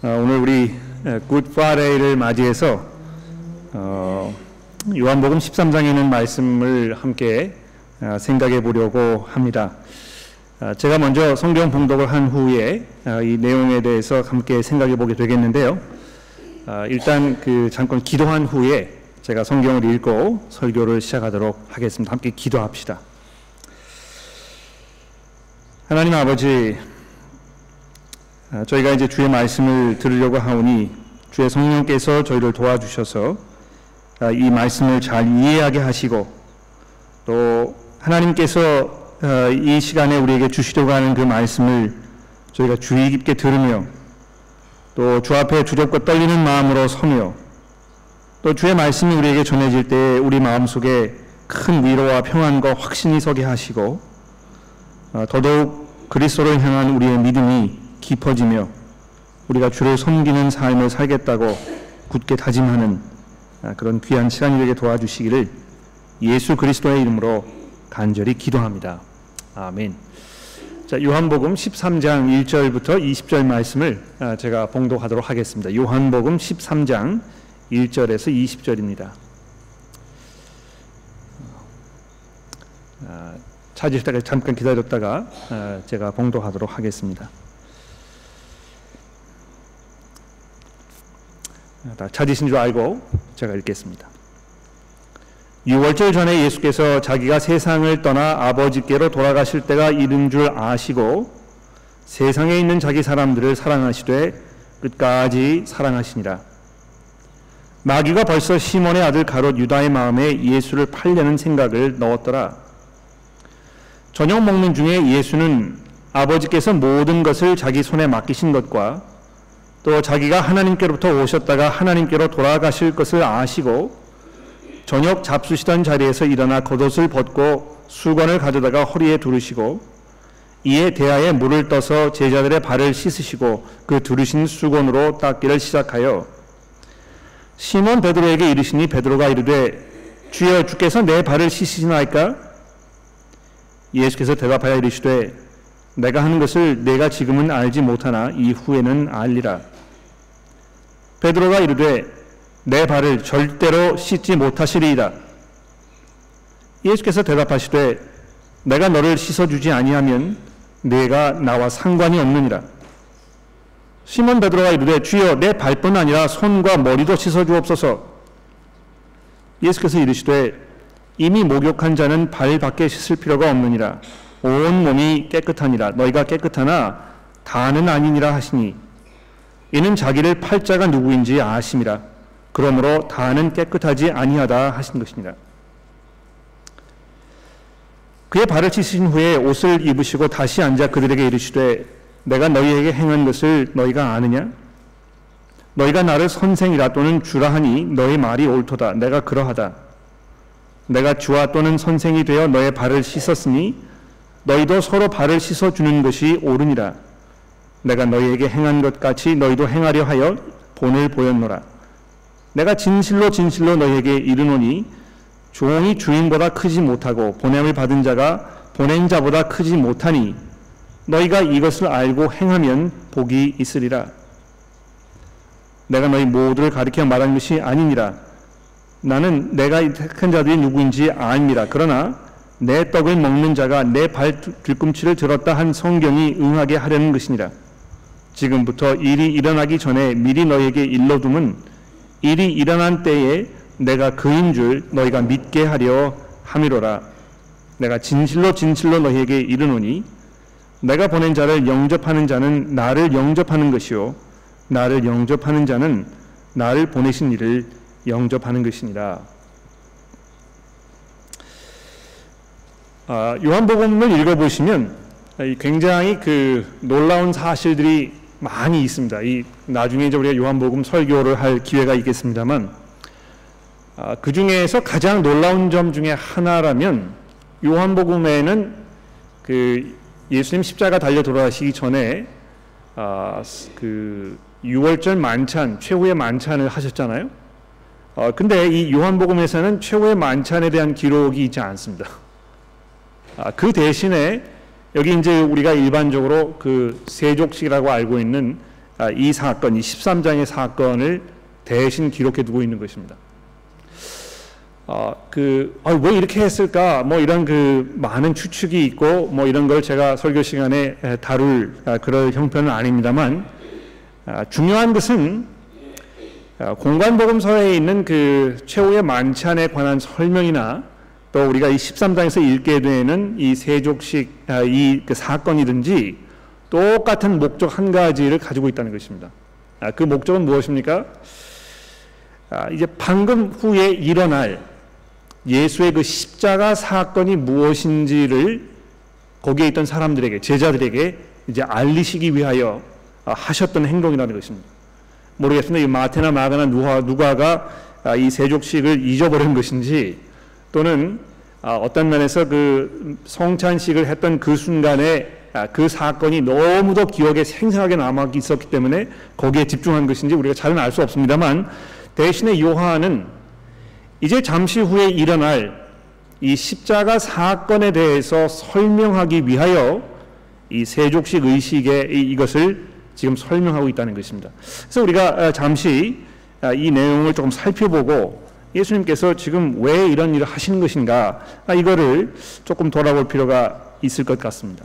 어, 오늘 우리 Good Friday를 맞이해서 어, 요한복음 13장에 있는 말씀을 함께 어, 생각해 보려고 합니다. 어, 제가 먼저 성경 봉독을 한 후에 어, 이 내용에 대해서 함께 생각해 보게 되겠는데요. 어, 일단 그 잠깐 기도한 후에 제가 성경을 읽고 설교를 시작하도록 하겠습니다. 함께 기도합시다. 하나님 아버지, 아, 저희가 이제 주의 말씀을 들으려고 하오니 주의 성령께서 저희를 도와주셔서 아, 이 말씀을 잘 이해하게 하시고 또 하나님께서 아, 이 시간에 우리에게 주시려고 하는 그 말씀을 저희가 주의 깊게 들으며 또 주 앞에 두렵고 떨리는 마음으로 서며 또 주의 말씀이 우리에게 전해질 때 우리 마음속에 큰 위로와 평안과 확신이 서게 하시고 더더욱 그리스도를 향한 우리의 믿음이 깊어지며 우리가 주를 섬기는 삶을 살겠다고 굳게 다짐하는 그런 귀한 시간이 되게 도와주시기를 예수 그리스도의 이름으로 간절히 기도합니다. 아멘. 자, 요한복음 13장 1절부터 20절 말씀을 제가 봉독하도록 하겠습니다. 요한복음 13장 1절에서 20절입니다. 찾으실 때까지 잠깐 기다렸다가 제가 봉독하도록 하겠습니다. 다 찾으신 줄 알고 제가 읽겠습니다. 6월절 전에 예수께서 자기가 세상을 떠나 아버지께로 돌아가실 때가 이른 줄 아시고 세상에 있는 자기 사람들을 사랑하시되 끝까지 사랑하시니라. 마귀가 벌써 시몬의 아들 가롯 유다의 마음에 예수를 팔려는 생각을 넣었더라. 저녁 먹는 중에 예수는 아버지께서 모든 것을 자기 손에 맡기신 것과 또 자기가 하나님께로부터 오셨다가 하나님께로 돌아가실 것을 아시고 저녁 잡수시던 자리에서 일어나 겉옷을 벗고 수건을 가져다가 허리에 두르시고 이에 대하에 물을 떠서 제자들의 발을 씻으시고 그 두르신 수건으로 닦기를 시작하여 시몬 베드로에게 이르시니 베드로가 이르되 주여 주께서 내 발을 씻으시나이까? 예수께서 대답하여 이르시되 내가 하는 것을 내가 지금은 알지 못하나 이후에는 알리라. 베드로가 이르되 내 발을 절대로 씻지 못하시리이다. 예수께서 대답하시되 내가 너를 씻어주지 아니하면 내가 나와 상관이 없느니라. 시몬 베드로가 이르되 주여 내 발뿐 아니라 손과 머리도 씻어주옵소서. 예수께서 이르시되 이미 목욕한 자는 발 밖에 씻을 필요가 없느니라. 온 몸이 깨끗하니라. 너희가 깨끗하나 다는 아니니라 하시니. 이는 자기를 팔자가 누구인지 아심이라. 그러므로 다는 깨끗하지 아니하다 하신 것이니라. 그의 발을 씻으신 후에 옷을 입으시고 다시 앉아 그들에게 이르시되 내가 너희에게 행한 것을 너희가 아느냐? 너희가 나를 선생이라 또는 주라 하니 너희 말이 옳도다. 내가 그러하다. 내가 주와 또는 선생이 되어 너의 발을 씻었으니 너희도 서로 발을 씻어 주는 것이 옳으니라. 내가 너희에게 행한 것 같이 너희도 행하려 하여 본을 보였노라. 내가 진실로 진실로 너희에게 이르노니 종이 주인보다 크지 못하고 보냄을 받은 자가 보낸 자보다 크지 못하니 너희가 이것을 알고 행하면 복이 있으리라. 내가 너희 모두를 가리켜 말한 것이 아니니라. 나는 내가 택한 자들이 누구인지 아닙니다. 그러나 내 떡을 먹는 자가 내 발 뒤꿈치를 들었다 한 성경이 응하게 하려는 것이니라. 지금부터 일이 일어나기 전에 미리 너에게 일러둠은 일이 일어난 때에 내가 그인 줄 너희가 믿게 하려 함이로라. 내가 진실로 진실로 너희에게 이르노니 내가 보낸 자를 영접하는 자는 나를 영접하는 것이요 나를 영접하는 자는 나를 보내신 이를 영접하는 것이니라. 요한복음을 읽어보시면 굉장히 그 놀라운 사실들이 많이 있습니다. 이 나중에 이제 우리가 요한복음 설교를 할 기회가 있겠습니다만 아, 그 중에서 가장 놀라운 점 중에 하나라면 요한복음에는 그 예수님 십자가 달려 돌아가시기 전에 아, 그 6월절 만찬 최후의 만찬을 하셨잖아요. 어, 근데 이 요한복음에서는 최후의 만찬에 대한 기록이 있지 않습니다. 아, 그 대신에 여기 이제 우리가 일반적으로 그 세족식이라고 알고 있는 아, 이 사건, 이 13장의 사건을 대신 기록해 두고 있는 것입니다. 어, 그, 아, 왜 이렇게 했을까? 뭐 이런 그 많은 추측이 있고 뭐 이런 걸 제가 설교 시간에 다룰 아, 그럴 형편은 아닙니다만 아, 중요한 것은 아, 공관복음서에 있는 그 최후의 만찬에 관한 설명이나 또 우리가 이 13장에서 읽게 되는 이 세족식 아, 이그 사건이든지 똑같은 목적 한 가지를 가지고 있다는 것입니다. 아, 그 목적은 무엇입니까? 아, 이제 방금 후에 일어날 예수의 그 십자가 사건이 무엇인지를 거기에 있던 사람들에게 제자들에게 이제 알리시기 위하여 아, 하셨던 행동이라는 것입니다. 모르겠습니다. 이 마테나 마가나 누가 누가가 아, 이 세족식을 잊어버린 것인지 또는 아, 어떤 면에서 그 성찬식을 했던 그 순간에 그 사건이 너무도 기억에 생생하게 남아 있었기 때문에 거기에 집중한 것인지 우리가 잘은 알 수 없습니다만 대신에 요한은 이제 잠시 후에 일어날 이 십자가 사건에 대해서 설명하기 위하여 이 세족식 의식의 이것을 지금 설명하고 있다는 것입니다. 그래서 우리가 아, 잠시 아, 이 내용을 조금 살펴보고 예수님께서 지금 왜 이런 일을 하시는 것인가 아, 이거를 조금 돌아볼 필요가 있을 것 같습니다.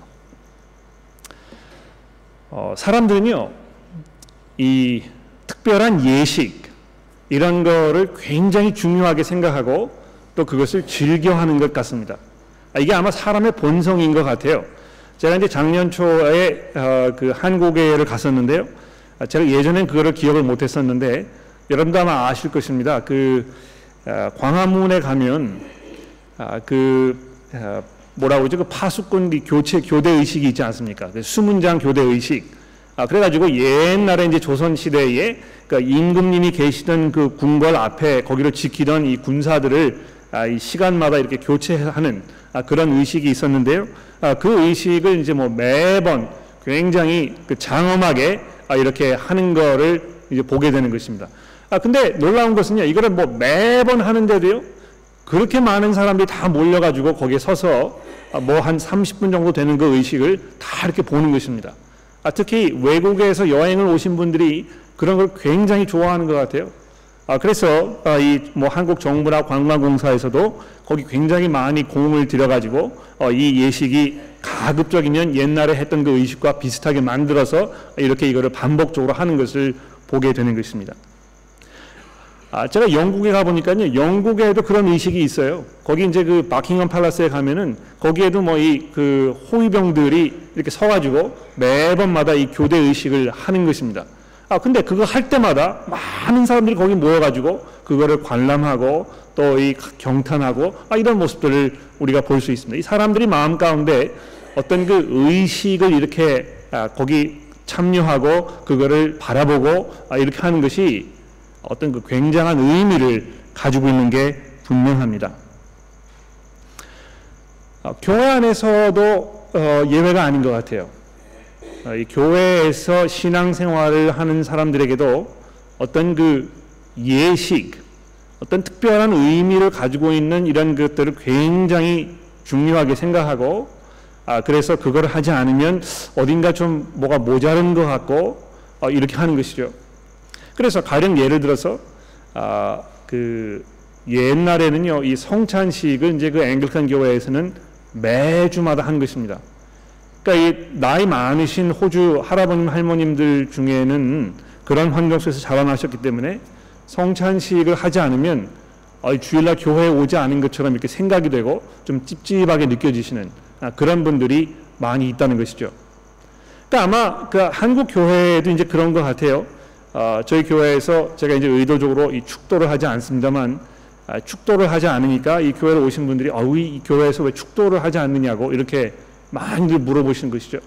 어, 사람들은요 이 특별한 예식 이런 거를 굉장히 중요하게 생각하고 또 그것을 즐겨하는 것 같습니다. 아, 이게 아마 사람의 본성인 것 같아요. 제가 이제 작년 초에 어, 그 한국에를 갔었는데요. 아, 제가 예전엔 그거를 기억을 못했었는데 여러분도 아마 아실 것입니다. 그 어, 광화문에 가면 아, 그 어, 뭐라고 그러죠? 그 파수꾼 교체 교대 의식이 있지 않습니까? 그 수문장 교대 의식. 아, 그래가지고 옛날에 이제 조선 시대에 그러니까 임금님이 계시던 그 궁궐 앞에 거기를 지키던 이 군사들을 아, 이 시간마다 이렇게 교체하는 아, 그런 의식이 있었는데요. 아, 그 의식을 이제 뭐 매번 굉장히 그 장엄하게 아, 이렇게 하는 거를 이제 보게 되는 것입니다. 아, 근데 놀라운 것은요, 이거를 뭐 매번 하는데도요, 그렇게 많은 사람들이 다 몰려가지고 거기에 서서 아, 뭐한 30분 정도 되는 그 의식을 다 이렇게 보는 것입니다. 아, 특히 외국에서 여행을 오신 분들이 그런 걸 굉장히 좋아하는 것 같아요. 아, 그래서 아, 이뭐 한국 정부나 관광공사에서도 거기 굉장히 많이 공을 들여가지고 어, 이 예식이 가급적이면 옛날에 했던 그 의식과 비슷하게 만들어서 이렇게 이거를 반복적으로 하는 것을 보게 되는 것입니다. 아, 제가 영국에 가보니까요, 영국에도 그런 의식이 있어요. 거기 이제 그 바킹엄 팔라스에 가면은 거기에도 뭐 이 그 호위병들이 이렇게 서가지고 매번마다 이 교대 의식을 하는 것입니다. 아, 근데 그거 할 때마다 많은 사람들이 거기 모여가지고 그거를 관람하고 또 이 경탄하고 아, 이런 모습들을 우리가 볼 수 있습니다. 이 사람들이 마음 가운데 어떤 그 의식을 이렇게 아, 거기 참여하고 그거를 바라보고 아, 이렇게 하는 것이 어떤 그 굉장한 의미를 가지고 있는 게 분명합니다. 아, 교회 안에서도 어, 예외가 아닌 것 같아요. 어, 이 교회에서 신앙생활을 하는 사람들에게도 어떤 그 예식, 어떤 특별한 의미를 가지고 있는 이런 것들을 굉장히 중요하게 생각하고 아, 그래서 그걸 하지 않으면 어딘가 좀 뭐가 모자른 것 같고 어, 이렇게 하는 것이죠. 그래서 가령 예를 들어서 아, 그 옛날에는요 이 성찬식을 이제 그 앵글칸 교회에서는 매주마다 한 것입니다. 그러니까 이 나이 많으신 호주 할아버님 할머님들 중에는 그런 환경 속에서 자라나셨기 때문에 성찬식을 하지 않으면 어, 주일날 교회에 오지 않은 것처럼 이렇게 생각이 되고 좀 찝찝하게 느껴지시는 아, 그런 분들이 많이 있다는 것이죠. 그러니까 아마 그 한국 교회에도 이제 그런 것 같아요. 어, 저희 교회에서 제가 이제 의도적으로 이 축도를 하지 않습니다만 아, 축도를 하지 않으니까 이 교회로 오신 분들이 어우 이 교회에서 왜 축도를 하지 않느냐고 이렇게 많이 물어보시는 것이죠.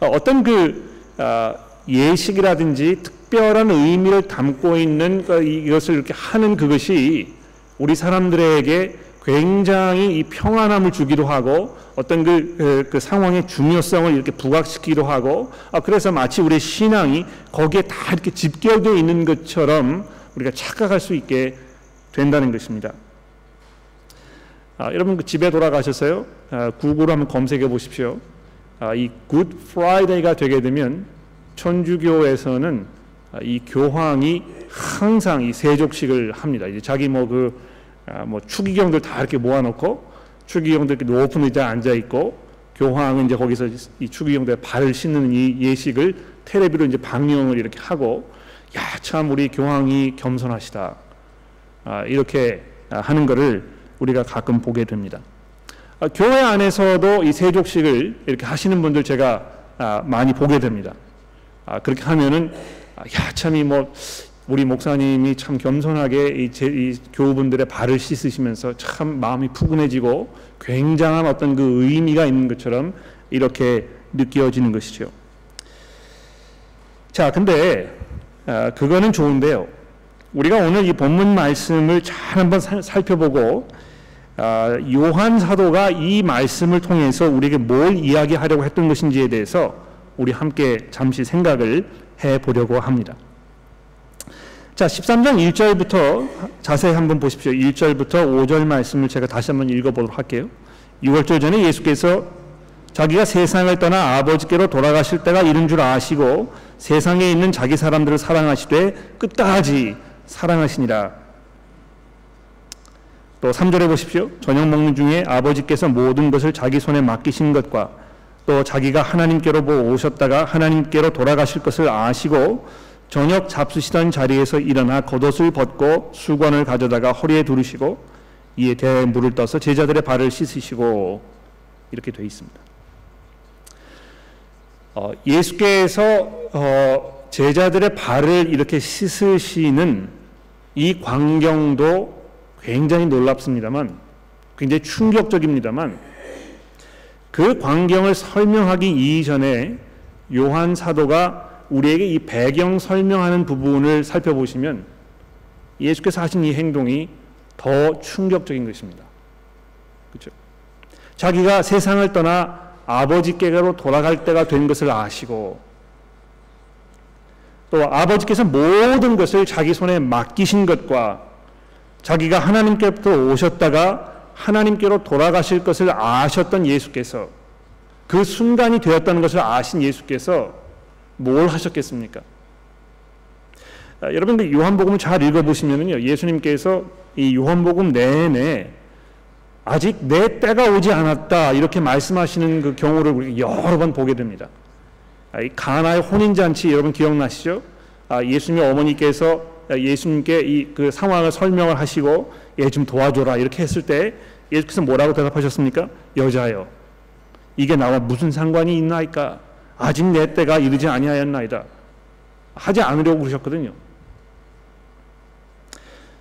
어, 어떤 그 어, 예식이라든지 특별한 의미를 담고 있는 그 이것을 이렇게 하는 그것이 우리 사람들에게 굉장히 이 평안함을 주기도 하고 어떤 그, 그, 그 상황의 중요성을 이렇게 부각시키기도 하고 아, 그래서 마치 우리 신앙이 거기에 다 이렇게 집결되어 있는 것처럼 우리가 착각할 수 있게 된다는 것입니다. 아, 여러분 그 집에 돌아가셨어요? 아, 구글로 한번 검색해 보십시오. 아, 이 Good Friday가 되게 되면 천주교에서는 이 교황이 항상 이 세족식을 합니다. 이제 자기 뭐그 아, 뭐 추기경들 다 이렇게 모아놓고 추기경들 이렇게 높은 의자에 앉아 있고 교황은 이제 거기서 이 추기경들 발을 씻는 이 예식을 테레비로 이제 방영을 이렇게 하고 야 참 우리 교황이 겸손하시다 아, 이렇게 하는 것을 우리가 가끔 보게 됩니다. 아, 교회 안에서도 이 세족식을 이렇게 하시는 분들 제가 아, 많이 보게 됩니다. 아, 그렇게 하면은 아, 야참이 뭐 우리 목사님이 참 겸손하게 이, 제, 이 교우분들의 발을 씻으시면서 참 마음이 푸근해지고 굉장한 어떤 그 의미가 있는 것처럼 이렇게 느껴지는 것이죠. 자, 근데 아, 그거는 좋은데요. 우리가 오늘 이 본문 말씀을 잘 한번 살펴보고 아, 요한 사도가 이 말씀을 통해서 우리에게 뭘 이야기하려고 했던 것인지에 대해서 우리 함께 잠시 생각을 해 보려고 합니다. 자, 13장 1절부터 자세히 한번 보십시오. 1절부터 5절 말씀을 제가 다시 한번 읽어보도록 할게요. 6월절 전에 예수께서 자기가 세상을 떠나 아버지께로 돌아가실 때가 이른 줄 아시고 세상에 있는 자기 사람들을 사랑하시되 끝까지 사랑하시니라. 또 3절에 보십시오. 저녁 먹는 중에 아버지께서 모든 것을 자기 손에 맡기신 것과 또 자기가 하나님께로 오셨다가 하나님께로 돌아가실 것을 아시고 저녁 잡수시던 자리에서 일어나 겉옷을 벗고 수건을 가져다가 허리에 두르시고 이에 대에 물을 떠서 제자들의 발을 씻으시고 이렇게 되어 있습니다. 어, 예수께서 어, 제자들의 발을 이렇게 씻으시는 이 광경도 굉장히 놀랍습니다만 굉장히 충격적입니다만 그 광경을 설명하기 이전에 요한 사도가 우리에게 이 배경 설명하는 부분을 살펴보시면 예수께서 하신 이 행동이 더 충격적인 것입니다. 그렇죠? 자기가 세상을 떠나 아버지께로 돌아갈 때가 된 것을 아시고 또 아버지께서 모든 것을 자기 손에 맡기신 것과 자기가 하나님께부터 오셨다가 하나님께로 돌아가실 것을 아셨던 예수께서 그 순간이 되었다는 것을 아신 예수께서 뭘 하셨겠습니까? 아, 여러분 그 요한복음을 잘 읽어보시면요 예수님께서 이 요한복음 내내 아직 내 때가 오지 않았다 이렇게 말씀하시는 그 경우를 여러 번 보게 됩니다. 아, 이 가나의 혼인 잔치 여러분 기억나시죠? 아, 예수님의 어머니께서 예수님께 이 그 상황을 설명을 하시고 얘 좀 도와줘라 이렇게 했을 때 예수께서 뭐라고 대답하셨습니까? 여자여 이게 나와 무슨 상관이 있나이까 아직 내 때가 이르지 아니하였나이다. 하지 않으려고 그러셨거든요.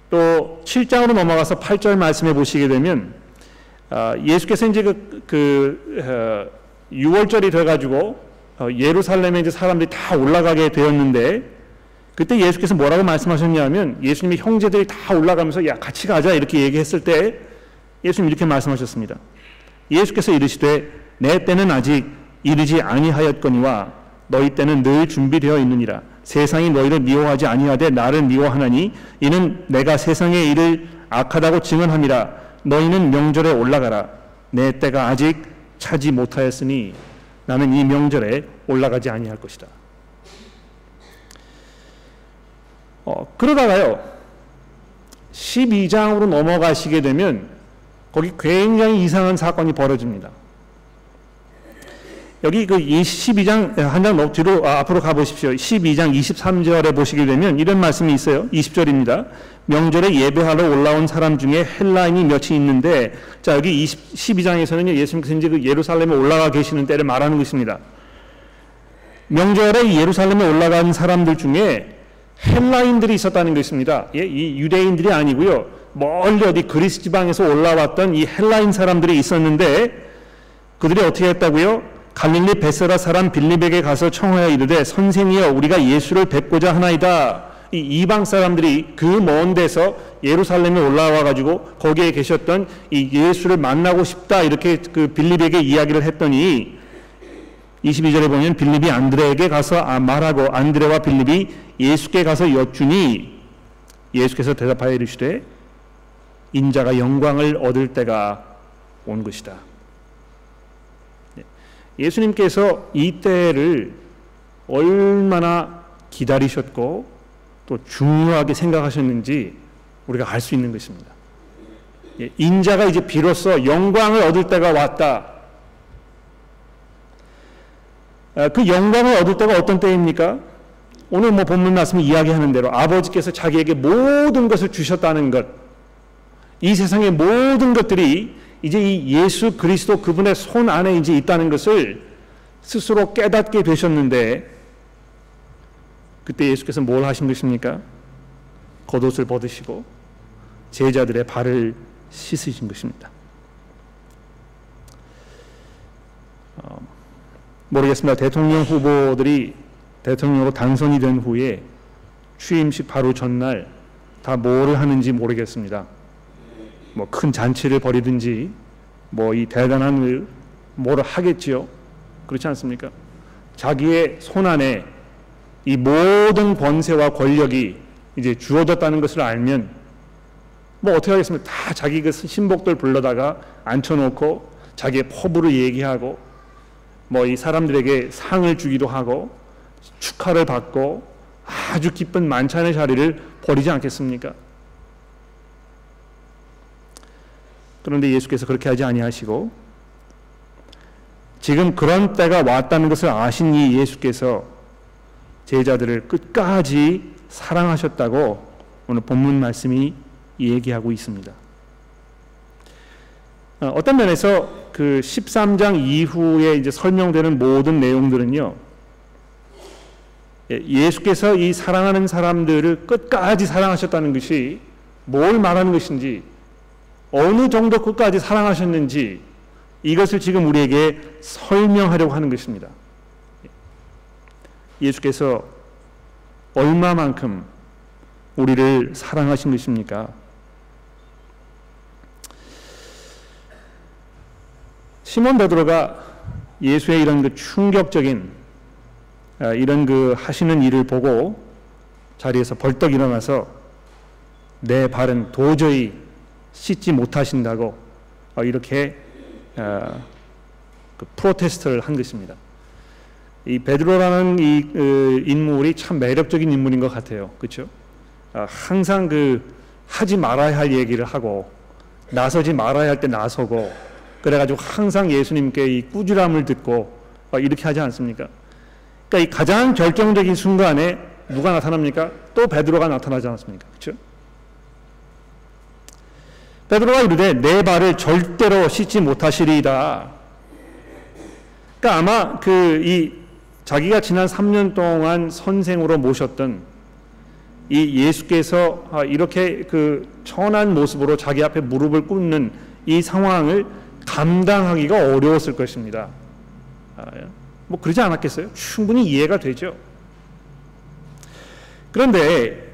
또 7장으로 넘어가서 8절 말씀해 보시게 되면 아, 예수께서 이제 그, 그 6월절이 어, 돼가지고 어, 예루살렘에 이제 사람들이 다 올라가게 되었는데 그때 예수께서 뭐라고 말씀하셨냐면 예수님의 형제들이 다 올라가면서 야 같이 가자. 이렇게 얘기했을 때 예수님 이렇게 말씀하셨습니다. 예수께서 이르시되 내 때는 아직 이르지 아니하였거니와 너희 때는 늘 준비되어 있느니라. 세상이 너희를 미워하지 아니하되 나를 미워하나니 이는 내가 세상의 일을 악하다고 증언함이라. 너희는 명절에 올라가라. 내 때가 아직 차지 못하였으니 나는 이 명절에 올라가지 아니할 것이다. 어, 그러다가요. 12장으로 넘어가시게 되면 거기 굉장히 이상한 사건이 벌어집니다. 여기 그 12장 한 장 뒤로 아, 앞으로 가 보십시오. 12장 23절에 보시게 되면 이런 말씀이 있어요. 20절입니다. 명절에 예배하러 올라온 사람 중에 헬라인이 몇이 있는데 자 여기 20, 12장에서는 예수님께서 이제 그 예루살렘에 올라가 계시는 때를 말하는 것입니다. 명절에 예루살렘에 올라간 사람들 중에 헬라인들이 있었다는 것입니다. 예, 이 유대인들이 아니고요. 멀리 어디 그리스 지방에서 올라왔던 이 헬라인 사람들이 있었는데 그들이 어떻게 했다고요? 갈릴리 베세라 사람 빌립에게 가서 청하여 이르되 선생이여 우리가 예수를 뵙고자 하나이다. 이 이방 사람들이 그 먼 데서 예루살렘에 올라와 가지고 거기에 계셨던 이 예수를 만나고 싶다 이렇게 그 빌립에게 이야기를 했더니 22절에 보면 빌립이 안드레에게 가서 아, 말하고 안드레와 빌립이 예수께 가서 여쭈니 예수께서 대답하여 이르시되 인자가 영광을 얻을 때가 온 것이다. 네. 예수님께서 이 때를 얼마나 기다리셨고 또 중요하게 생각하셨는지 우리가 알 수 있는 것입니다. 예, 인자가 이제 비로소 영광을 얻을 때가 왔다. 아, 그 영광을 얻을 때가 어떤 때입니까? 오늘 뭐 본문 말씀이 이야기하는 대로 아버지께서 자기에게 모든 것을 주셨다는 것, 이 세상의 모든 것들이 이제 이 예수 그리스도 그분의 손 안에 이제 있다는 것을 스스로 깨닫게 되셨는데 그때 예수께서 뭘 하신 것입니까? 겉옷을 벗으시고 제자들의 발을 씻으신 것입니다. 어, 모르겠습니다. 대통령 후보들이 대통령으로 당선이 된 후에 취임식 바로 전날 다 뭐를 하는지 모르겠습니다. 뭐 큰 잔치를 벌이든지 뭐 이 대단한 뭐를 하겠지요. 그렇지 않습니까? 자기의 손 안에 이 모든 권세와 권력이 이제 주어졌다는 것을 알면 뭐 어떻게 하겠습니까? 다 자기 그 신복들 불러다가 앉혀놓고 자기의 포부를 얘기하고 뭐 이 사람들에게 상을 주기도 하고 축하를 받고 아주 기쁜 만찬의 자리를 벌이지 않겠습니까? 그런데 예수께서 그렇게 하지 아니하시고 지금 그런 때가 왔다는 것을 아신 이 예수께서 제자들을 끝까지 사랑하셨다고 오늘 본문 말씀이 얘기하고 있습니다. 어, 어떤 면에서 그 13장 이후에 이제 설명되는 모든 내용들은요. 예, 예수께서 이 사랑하는 사람들을 끝까지 사랑하셨다는 것이 뭘 말하는 것인지 어느 정도 끝까지 사랑하셨는지 이것을 지금 우리에게 설명하려고 하는 것입니다. 예수께서 얼마만큼 우리를 사랑하신 것입니까? 시몬 베드로가 예수의 이런 그 충격적인 아, 이런 그 하시는 일을 보고 자리에서 벌떡 일어나서 내 발은 도저히 씻지 못하신다고 아, 이렇게 아, 그 프로테스트를 한 것입니다. 이 베드로라는 이그 인물이 참 매력적인 인물인 것 같아요. 그렇죠? 항상 그 하지 말아야 할 얘기를 하고 나서지 말아야 할 때 나서고 그래가지고 항상 예수님께 이 꾸지람을 듣고 이렇게 하지 않습니까? 그러니까 이 가장 결정적인 순간에 누가 나타납니까? 또 베드로가 나타나지 않습니까? 그렇죠? 베드로가 이르되 내 발을 절대로 씻지 못하시리이다. 그러니까 아마 그 이 자기가 지난 3년 동안 선생으로 모셨던 이 예수께서 아, 이렇게 그 천한 모습으로 자기 앞에 무릎을 꿇는 이 상황을 감당하기가 어려웠을 것입니다. 아, 예. 뭐 그러지 않았겠어요? 충분히 이해가 되죠. 그런데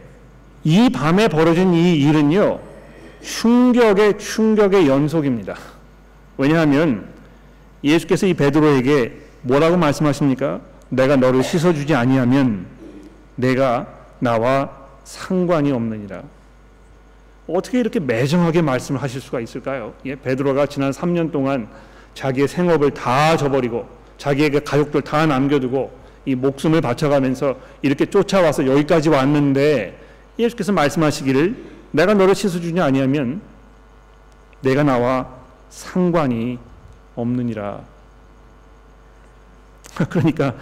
이 밤에 벌어진 이 일은요, 충격의 충격의 연속입니다. 왜냐하면 예수께서 이 베드로에게 뭐라고 말씀하십니까? 내가 너를 씻어주지 아니하면 내가 나와 상관이 없느니라. 어떻게 이렇게 매정하게 말씀을 하실 수가 있을까요? 예, 베드로가 지난 3년 동안 자기의 생업을 다 저버리고 자기의 그 가족들 다 남겨두고 이 목숨을 바쳐가면서 이렇게 쫓아와서 여기까지 왔는데 예수께서 말씀하시기를 내가 너를 씻어주냐 아니하면 내가 나와 상관이 없느니라. 그러니까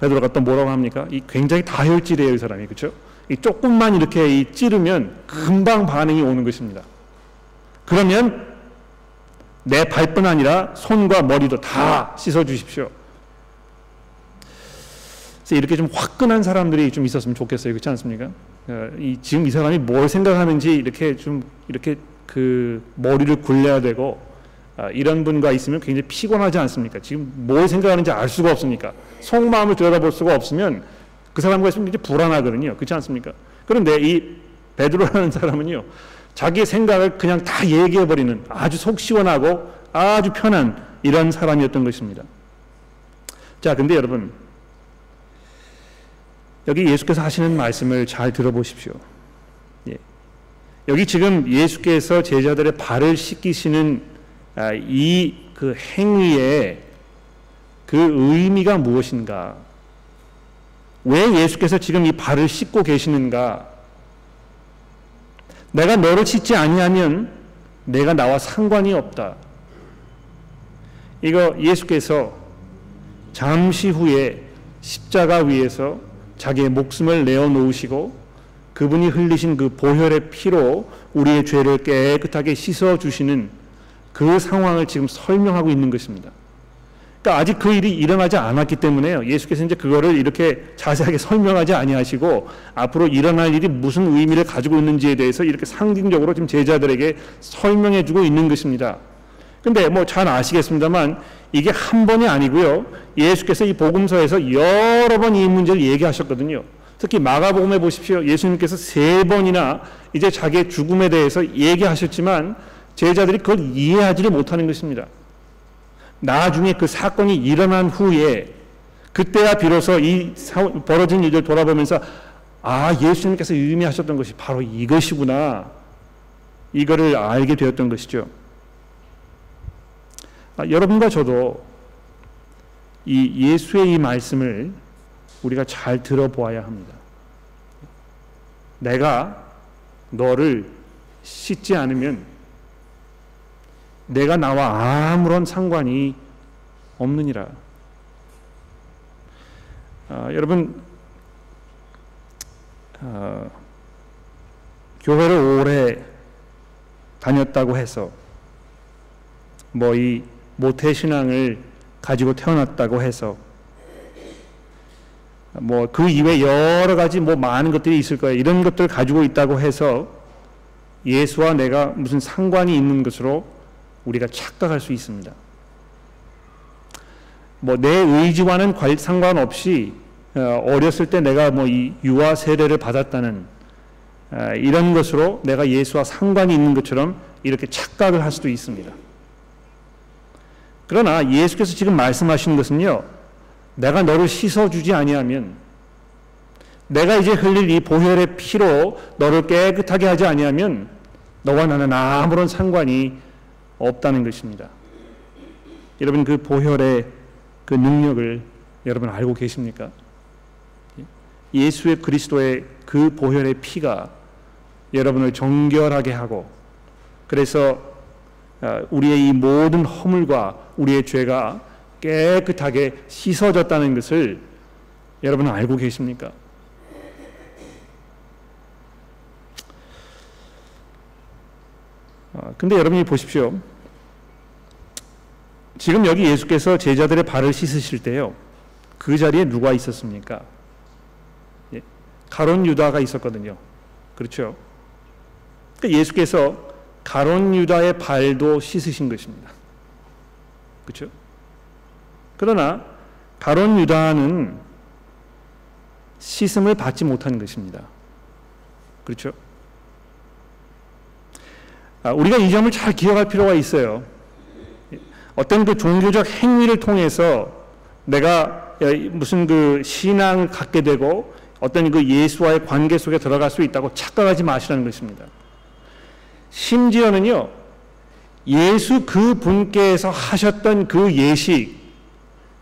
베드로가 또 뭐라고 합니까? 이 굉장히 다혈질이에요, 이 사람이 그렇죠? 이 조금만 이렇게 이 찌르면 금방 반응이 오는 것입니다. 그러면 내 발뿐 아니라 손과 머리도 다 씻어 주십시오. 그래서 이렇게 좀 화끈한 사람들이 좀 있었으면 좋겠어요. 그렇지 않습니까? 어, 이, 지금 이 사람이 뭘 생각하는지 이렇게 좀 이렇게 그 머리를 굴려야 되고 아, 이런 분과 있으면 굉장히 피곤하지 않습니까? 지금 뭘 생각하는지 알 수가 없으니까 속마음을 들여다볼 수가 없으면 그 사람과 있으면 이제 불안하거든요. 그렇지 않습니까? 그런데 이 베드로라는 사람은요, 자기의 생각을 그냥 다 얘기해 버리는 아주 속 시원하고 아주 편한 이런 사람이었던 것입니다. 자, 근데 여러분, 여기 예수께서 하시는 말씀을 잘 들어보십시오. 예. 여기 지금 예수께서 제자들의 발을 씻기시는 아, 이그 행위의 그 의미가 무엇인가? 왜 예수께서 지금 이 발을 씻고 계시는가? 내가 너를 씻지 아니하면 내가 나와 상관이 없다. 이거 예수께서 잠시 후에 십자가 위에서 자기의 목숨을 내어 놓으시고 그분이 흘리신 그 보혈의 피로 우리의 죄를 깨끗하게 씻어 주시는 그 상황을 지금 설명하고 있는 것입니다. 그러니까 아직 그 일이 일어나지 않았기 때문에요. 예수께서 이제 그거를 이렇게 자세하게 설명하지 아니하시고 앞으로 일어날 일이 무슨 의미를 가지고 있는지에 대해서 이렇게 상징적으로 지금 제자들에게 설명해 주고 있는 것입니다. 근데 뭐 잘 아시겠습니다만 이게 한 번이 아니고요. 예수께서 이 복음서에서 여러 번 이 문제를 얘기하셨거든요. 특히 마가복음에 보십시오. 예수님께서 세 번이나 이제 자기의 죽음에 대해서 얘기하셨지만 제자들이 그걸 이해하지를 못하는 것입니다. 나중에 그 사건이 일어난 후에 그때야 비로소 이 벌어진 일을 돌아보면서 아 예수님께서 의미하셨던 것이 바로 이것이구나 이거를 알게 되었던 것이죠. 아, 여러분과 저도 이 예수의 이 말씀을 우리가 잘 들어보아야 합니다. 내가 너를 씻지 않으면 내가 나와 아무런 상관이 없느니라. 아, 여러분 아, 교회를 오래 다녔다고 해서 뭐이 모태 신앙을 가지고 태어났다고 해서 뭐 그 이외 여러 가지 뭐 많은 것들이 있을 거예요. 이런 것들을 가지고 있다고 해서 예수와 내가 무슨 상관이 있는 것으로 우리가 착각할 수 있습니다. 뭐 내 의지와는 상관없이 어, 어렸을 때 내가 뭐 이 유아 세례를 받았다는 어, 이런 것으로 내가 예수와 상관이 있는 것처럼 이렇게 착각을 할 수도 있습니다. 그러나 예수께서 지금 말씀하시는 것은요. 내가 너를 씻어 주지 아니하면 내가 이제 흘릴 이 보혈의 피로 너를 깨끗하게 하지 아니하면 너와 나는 아무런 상관이 없다는 것입니다. 여러분 그 보혈의 그 능력을 여러분 알고 계십니까? 예수의 그리스도의 그 보혈의 피가 여러분을 정결하게 하고 그래서 아, 우리의 이 모든 허물과 우리의 죄가 깨끗하게 씻어졌다는 것을 여러분 알고 계십니까? 아, 근데 여러분이 보십시오. 지금 여기 예수께서 제자들의 발을 씻으실 때요. 그 자리에 누가 있었습니까? 예, 가론 유다가 있었거든요. 그렇죠? 그러니까 예수께서 가론 유다의 발도 씻으신 것입니다. 그렇죠? 그러나 가론 유다는 씻음을 받지 못한 것입니다. 그렇죠? 아, 우리가 이 점을 잘 기억할 필요가 있어요. 어떤 그 종교적 행위를 통해서 내가 무슨 그 신앙을 갖게 되고 어떤 그 예수와의 관계 속에 들어갈 수 있다고 착각하지 마시라는 것입니다. 심지어는요, 예수 그 분께서 하셨던 그 예식,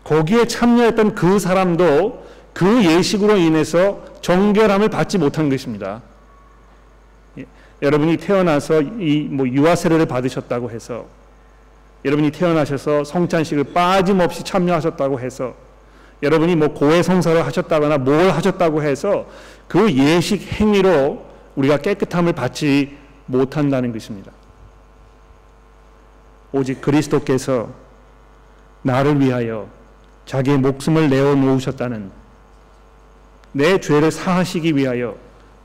거기에 참여했던 그 사람도 그 예식으로 인해서 정결함을 받지 못한 것입니다. 예, 여러분이 태어나서 이 뭐 유아 세례를 받으셨다고 해서 여러분이 태어나셔서 성찬식을 빠짐없이 참여하셨다고 해서 여러분이 뭐 고해 성사를 하셨다거나 뭘 하셨다고 해서 그 예식 행위로 우리가 깨끗함을 받지 못한다는 것입니다. 오직 그리스도께서 나를 위하여 자기의 목숨을 내어 놓으셨다는 내 죄를 사하시기 위하여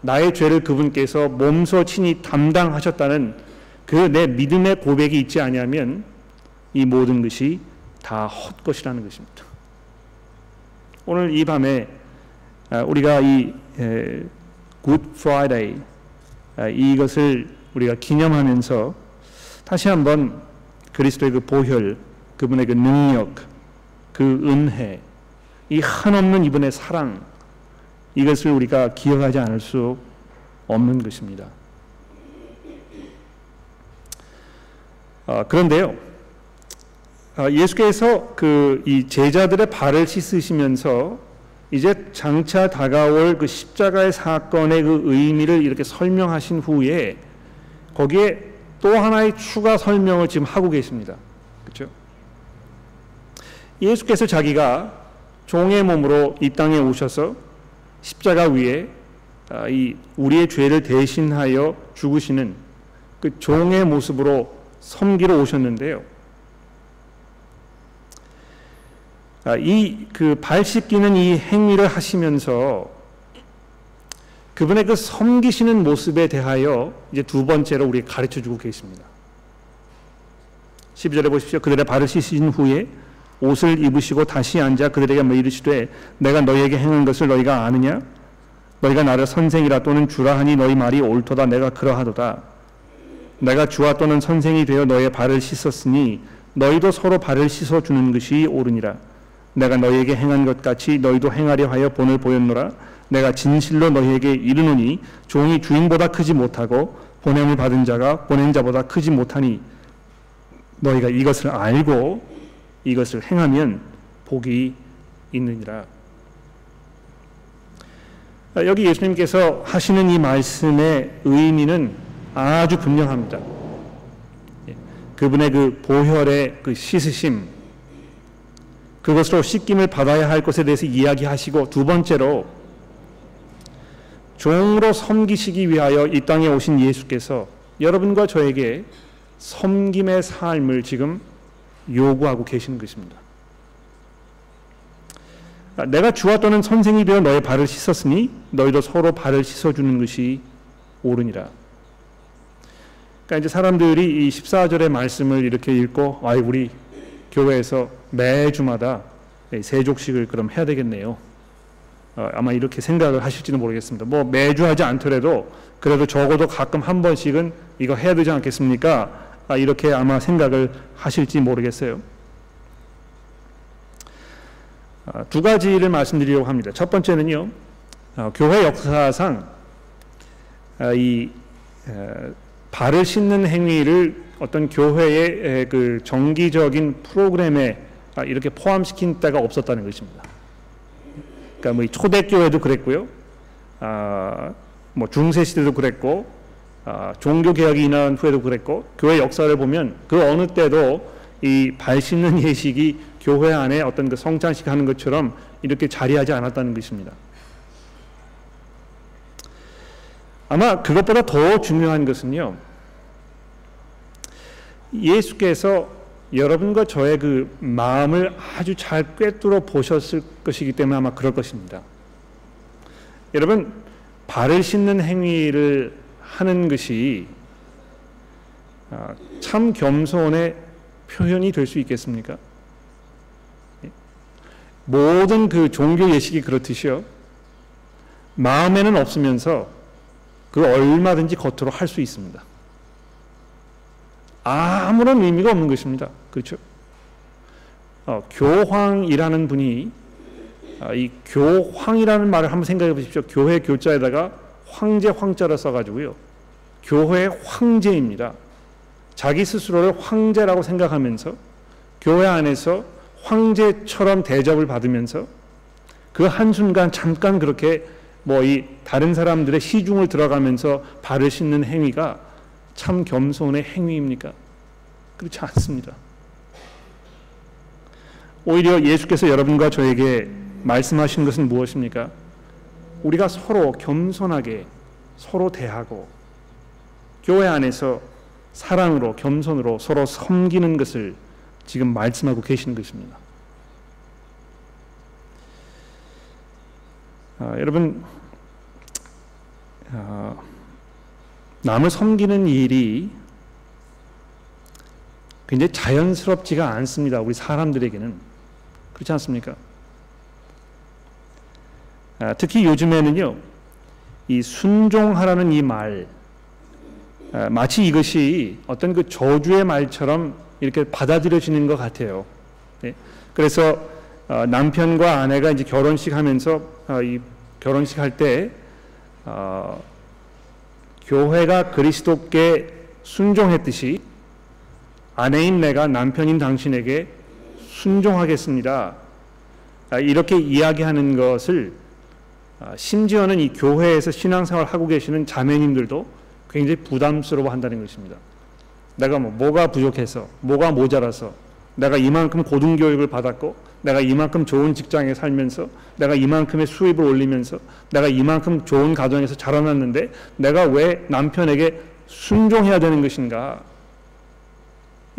나의 죄를 그분께서 몸소 친히 담당하셨다는 그 내 믿음의 고백이 있지 아니하면 이 모든 것이 다 헛것이라는 것입니다. 오늘 이 밤에 아, 우리가 이 Good Friday 아, 이 것을 우리가 기념하면서 다시 한번 그리스도의 그 보혈, 그분의 그 능력, 그 은혜, 이 한없는 이분의 사랑 이것을 우리가 기억하지 않을 수 없는 것입니다. 아, 그런데요, 아, 예수께서 그 이 제자들의 발을 씻으시면서 이제 장차 다가올 그 십자가의 사건의 그 의미를 이렇게 설명하신 후에 거기에 또 하나의 추가 설명을 지금 하고 계십니다. 그렇죠? 예수께서 자기가 종의 몸으로 이 땅에 오셔서 십자가 위에 아, 이 우리의 죄를 대신하여 죽으시는 그 종의 모습으로 섬기러 오셨는데요. 아, 이 그 발 씻기는 이 행위를 하시면서 그분의 그 섬기시는 모습에 대하여 이제 두 번째로 우리 가르쳐 주고 계십니다. 12절에 보십시오. 그들의 발을 씻으신 후에 옷을 입으시고 다시 앉아 그들에게 뭐 이르시되 내가 너희에게 행한 것을 너희가 아느냐? 너희가 나를 선생이라 또는 주라 하니 너희 말이 옳도다 내가 그러하도다. 내가 주와 또는 선생이 되어 너의 발을 씻었으니 너희도 서로 발을 씻어 주는 것이 옳으니라. 내가 너희에게 행한 것 같이 너희도 행하려 하여 본을 보였노라. 내가 진실로 너희에게 이르노니 종이 주인보다 크지 못하고 보냄을 받은 자가 보낸 자보다 크지 못하니 너희가 이것을 알고 이것을 행하면 복이 있느니라. 여기 예수님께서 하시는 이 말씀의 의미는 아주 분명합니다. 예, 그분의 그 보혈의 그 씻으심, 그것으로 씻김을 받아야 할 것에 대해서 이야기하시고 두 번째로 종으로 섬기시기 위하여 이 땅에 오신 예수께서 여러분과 저에게 섬김의 삶을 지금 요구하고 계시는 것입니다. 내가 주와 또는 선생이 되어 너의 발을 씻었으니 너희도 서로 발을 씻어주는 것이 옳으니라. 그러니까 이제 사람들이 이 14절의 말씀을 이렇게 읽고 아 우리 교회에서 매주마다 세족식을 그럼 해야 되겠네요. 어, 아마 이렇게 생각을 하실지는 모르겠습니다. 뭐 매주 하지 않더라도 그래도 적어도 가끔 한 번씩은 이거 해야 되지 않겠습니까? 아, 이렇게 아마 생각을 하실지 모르겠어요. 아, 두 가지를 말씀드리려고 합니다. 첫 번째는요, 아, 교회 역사상 아, 이 발을 씻는 행위를 어떤 교회의 그 정기적인 프로그램에 이렇게 포함시킨 때가 없었다는 것입니다. 그러니까 뭐 초대교회도 그랬고요. 아, 뭐 중세 시대도 그랬고 아, 종교 개혁이 일어난 후에도 그랬고 교회 역사를 보면 그 어느 때도 이 발 씻는 예식이 교회 안에 어떤 그 성찬식 하는 것처럼 이렇게 자리하지 않았다는 것입니다. 아마 그것보다 더 중요한 것은요. 예수께서 여러분과 저의 그 마음을 아주 잘 꿰뚫어 보셨을 것이기 때문에 아마 그럴 것입니다. 여러분 발을 씻는 행위를 하는 것이 아, 참 겸손의 표현이 될 수 있겠습니까? 예. 모든 그 종교 예식이 그렇듯이요. 마음에는 없으면서 그 얼마든지 겉으로 할 수 있습니다. 아무런 의미가 없는 것입니다. 그렇죠? 어, 교황이라는 분이 아, 이 교황이라는 말을 한번 생각해 보십시오. 교회 교자에다가 황제 황자를 써가지고요. 교회 황제입니다. 자기 스스로를 황제라고 생각하면서 교회 안에서 황제처럼 대접을 받으면서 그 한순간 잠깐 그렇게 뭐 이 다른 사람들의 시중을 들어가면서 발을 씻는 행위가 참 겸손의 행위입니까? 그렇지 않습니다. 오히려 예수께서 여러분과 저에게 말씀하신 것은 무엇입니까? 우리가 서로 겸손하게 서로 대하고 교회 안에서 사랑으로 겸손으로 서로 섬기는 것을 지금 말씀하고 계시는 것입니다. 아, 여러분 아, 남을 섬기는 일이 굉장히 자연스럽지가 않습니다. 우리 사람들에게는 그렇지 않습니까? 아, 특히 요즘에는요, 이 순종하라는 이 말, 아, 마치 이것이 어떤 그 저주의 말처럼 이렇게 받아들여지는 것 같아요. 네? 그래서 어, 남편과 아내가 이제 결혼식 하면서 어, 이 결혼식 할때 어, 교회가 그리스도께 순종했듯이 아내인 내가 남편인 당신에게 순종하겠습니다. 아, 이렇게 이야기하는 것을 아, 심지어는 이 교회에서 신앙생활 하고 계시는 자매님들도 굉장히 부담스러워 한다는 것입니다. 내가 뭐 뭐가 부족해서 뭐가 모자라서 내가 이만큼 고등교육을 받았고 내가 이만큼 좋은 직장에 살면서 내가 이만큼의 수입을 올리면서 내가 이만큼 좋은 가정에서 자라났는데 내가 왜 남편에게 순종해야 되는 것인가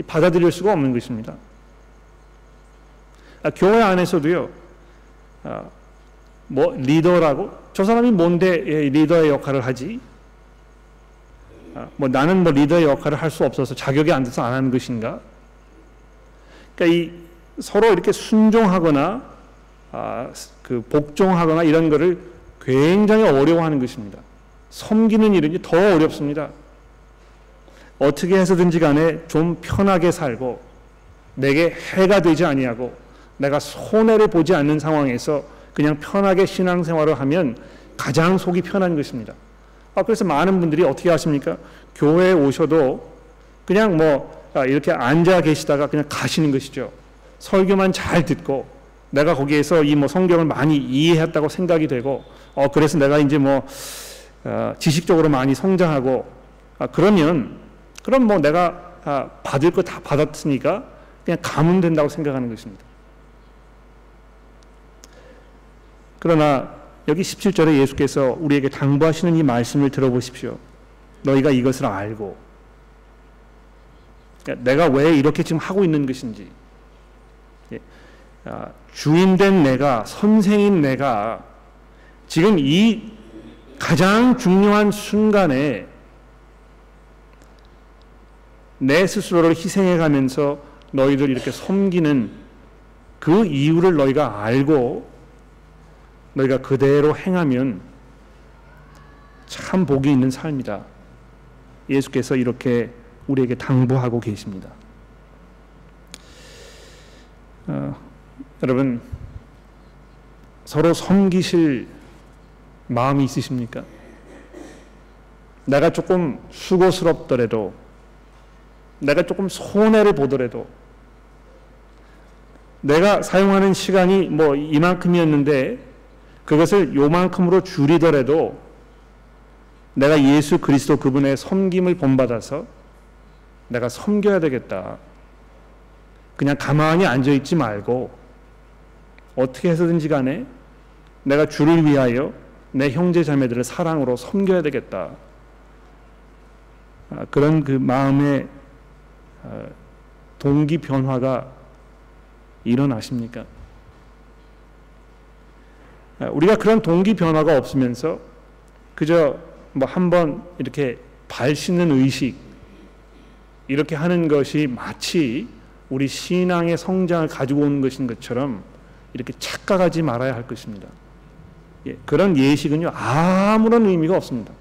받아들일 수가 없는 것입니다. 아, 교회 안에서도요, 아, 뭐 리더라고 저 사람이 뭔데 리더의 역할을 하지? 아, 뭐 나는 뭐 리더의 역할을 할 수 없어서 자격이 안 돼서 안 하는 것인가? 그러니까 이 서로 이렇게 순종하거나 아, 그 복종하거나 이런 거를 굉장히 어려워하는 것입니다. 섬기는 일은 더 어렵습니다. 어떻게 해서든지 간에 좀 편하게 살고 내게 해가 되지 아니하고 내가 손해를 보지 않는 상황에서 그냥 편하게 신앙생활을 하면 가장 속이 편한 것입니다. 아, 그래서 많은 분들이 어떻게 하십니까? 교회에 오셔도 그냥 뭐 아, 이렇게 앉아 계시다가 그냥 가시는 것이죠. 설교만 잘 듣고 내가 거기에서 이 뭐 성경을 많이 이해했다고 생각이 되고 어 그래서 내가 이제 뭐 어, 지식적으로 많이 성장하고 아, 그러면 그럼 뭐 내가 아, 받을 거 다 받았으니까 그냥 가면 된다고 생각하는 것입니다. 그러나 여기 17절에 예수께서 우리에게 당부하시는 이 말씀을 들어보십시오. 너희가 이것을 알고 그러니까 내가 왜 이렇게 지금 하고 있는 것인지 주인된 내가 선생인 내가 지금 이 가장 중요한 순간에 내 스스로를 희생해 가면서 너희들 이렇게 섬기는 그 이유를 너희가 알고 너희가 그대로 행하면 참 복이 있는 삶이다. 예수께서 이렇게 우리에게 당부하고 계십니다. 어, 여러분 서로 섬기실 마음이 있으십니까? 내가 조금 수고스럽더라도 내가 조금 손해를 보더라도 내가 사용하는 시간이 뭐 이만큼이었는데 그것을 요만큼으로 줄이더라도 내가 예수 그리스도 그분의 섬김을 본받아서 내가 섬겨야 되겠다. 그냥 가만히 앉아 있지 말고 어떻게 해서든지 간에 내가 주를 위하여 내 형제 자매들을 사랑으로 섬겨야 되겠다. 아, 그런 그 마음의 아, 동기 변화가 일어나십니까? 아, 우리가 그런 동기 변화가 없으면서 그저 뭐 한번 이렇게 발 씻는 의식 이렇게 하는 것이 마치 우리 신앙의 성장을 가지고 오는 것인 것처럼 이렇게 착각하지 말아야 할 것입니다. 예, 그런 예식은요 아무런 의미가 없습니다.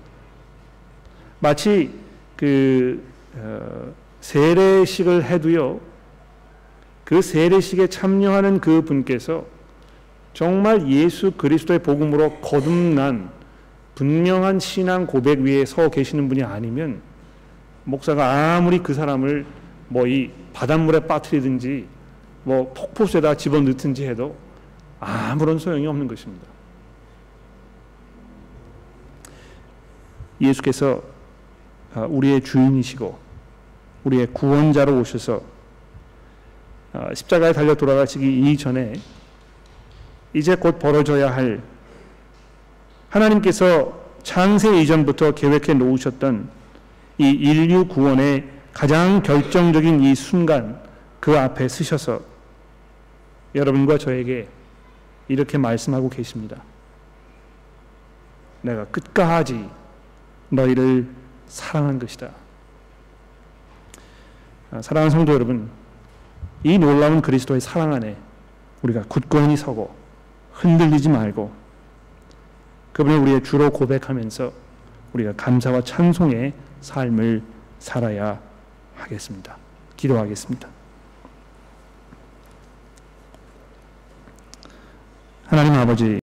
마치 그 어, 세례식을 해도요 그 세례식에 참여하는 그 분께서 정말 예수 그리스도의 복음으로 거듭난 분명한 신앙 고백 위에 서 계시는 분이 아니면 목사가 아무리 그 사람을 뭐 이 바닷물에 빠뜨리든지 뭐 폭포수에다 집어넣든지 해도 아무런 소용이 없는 것입니다. 예수께서 아, 우리의 주인이시고 우리의 구원자로 오셔서 아, 십자가에 달려 돌아가시기 이전에 이제 곧 벌어져야 할 하나님께서 창세 이전부터 계획해 놓으셨던 이 인류 구원의 가장 결정적인 이 순간 그 앞에 서셔서 여러분과 저에게 이렇게 말씀하고 계십니다. 내가 끝까지 너희를 사랑한 것이다. 아, 사랑하는 성도 여러분, 이 놀라운 그리스도의 사랑 안에 우리가 굳건히 서고 흔들리지 말고 그분을 우리의 주로 고백하면서 우리가 감사와 찬송의 삶을 살아야 하겠습니다. 기도하겠습니다. 하나님 아버지